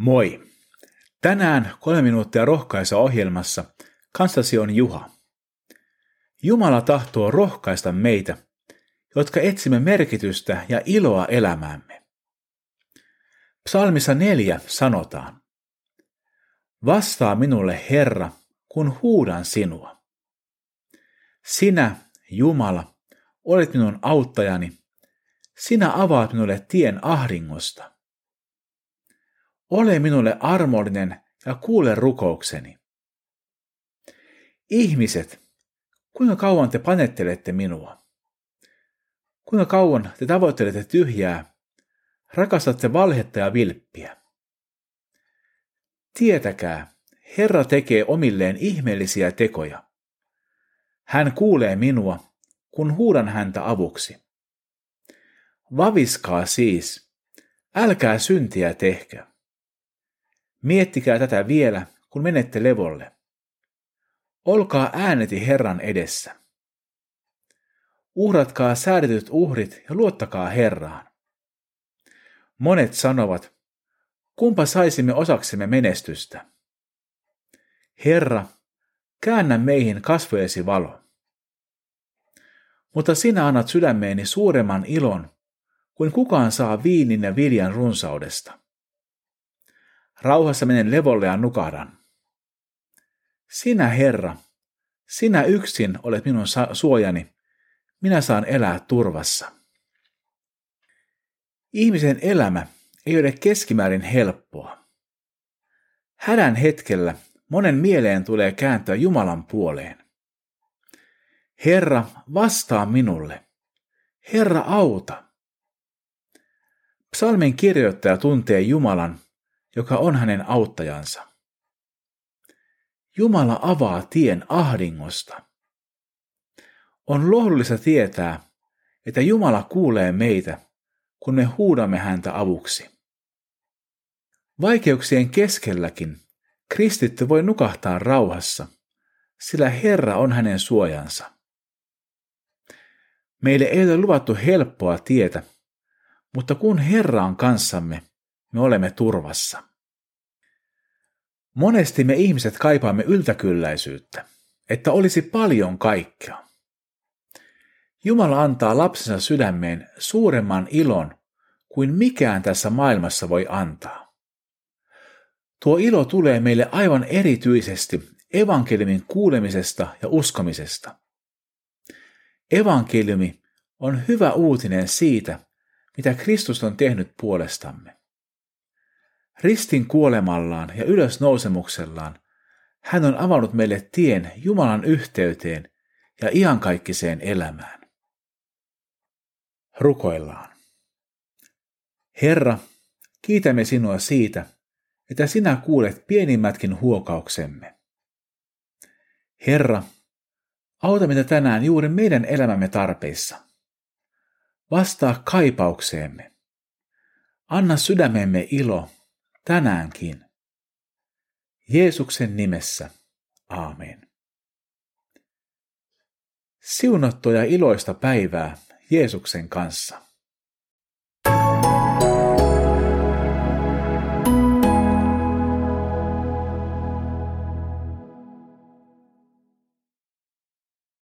Moi! Tänään kolme minuuttia rohkaisa ohjelmassa kanssasi on Juha. Jumala tahtoo rohkaista meitä, jotka etsimme merkitystä ja iloa elämäämme. Psalmissa neljä sanotaan, Vastaa minulle Herra, kun huudan sinua. Sinä, Jumala, olet minun auttajani, sinä avaat minulle tien ahdingosta. Ole minulle armollinen ja kuule rukoukseni. Ihmiset, kuinka kauan te panettelette minua? Kuinka kauan te tavoittelette tyhjää, rakastatte valhetta ja vilppiä? Tietäkää, Herra tekee omilleen ihmeellisiä tekoja. Hän kuulee minua, kun huudan häntä avuksi. Vaviskaa siis, älkää syntiä tehkö. Miettikää tätä vielä, kun menette levolle. Olkaa ääneti Herran edessä. Uhratkaa säädetyt uhrit ja luottakaa Herraan. Monet sanovat, kumpa saisimme osaksemme menestystä. Herra, käännä meihin kasvojesi valo. Mutta sinä annat sydämeeni suuremman ilon, kuin kukaan saa viinin ja viljan runsaudesta. Rauhassa menen levolle ja nukahdan. Sinä, Herra, sinä yksin olet minun suojani, minä saan elää turvassa. Ihmisen elämä ei ole keskimäärin helppoa. Hädän hetkellä monen mieleen tulee kääntyä Jumalan puoleen. Herra, vastaa minulle. Herra, auta. Psalmin kirjoittaja tuntee Jumalan joka on hänen auttajansa. Jumala avaa tien ahdingosta. On lohdullista tietää, että Jumala kuulee meitä, kun me huudamme häntä avuksi. Vaikeuksien keskelläkin kristitty voi nukahtaa rauhassa, sillä Herra on hänen suojansa. Meille ei ole luvattu helppoa tietä, mutta kun Herra on kanssamme, me olemme turvassa. Monesti me ihmiset kaipaamme yltäkylläisyyttä, että olisi paljon kaikkea. Jumala antaa lapsensa sydämeen suuremman ilon kuin mikään tässä maailmassa voi antaa. Tuo ilo tulee meille aivan erityisesti evankeliumin kuulemisesta ja uskomisesta. Evankeliumi on hyvä uutinen siitä, mitä Kristus on tehnyt puolestamme. Ristin kuolemallaan ja ylösnousemuksellaan hän on avannut meille tien Jumalan yhteyteen ja iankaikkiseen elämään. Rukoillaan. Herra, kiitämme sinua siitä, että sinä kuulet pienimmätkin huokauksemme. Herra, auta meitä tänään juuri meidän elämämme tarpeissa. Vastaa kaipaukseemme. Anna sydämemme ilo tänäänkin. Jeesuksen nimessä. Aamen. Siunattua ja iloista päivää Jeesuksen kanssa.